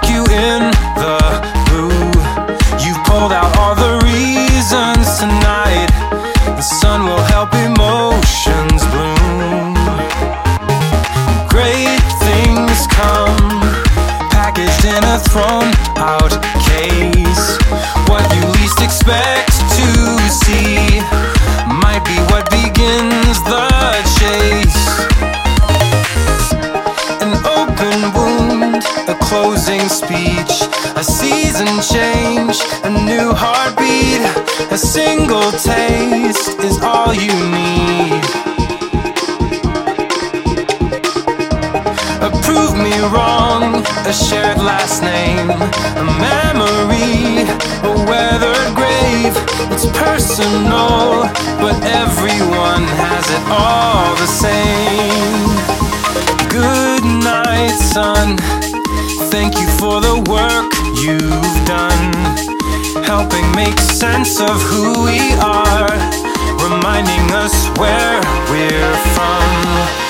lock you in the blue. You've pulled out all the reasons tonight. The sun will help you more. Speech, a season change, a new heartbeat, a single taste is all you need. Prove me wrong, a shared last name, a memory, a weathered grave. It's personal, but everyone has it all the same. Good night, son. Thank you for the work you've done, helping make sense of who we are, reminding us where we're from.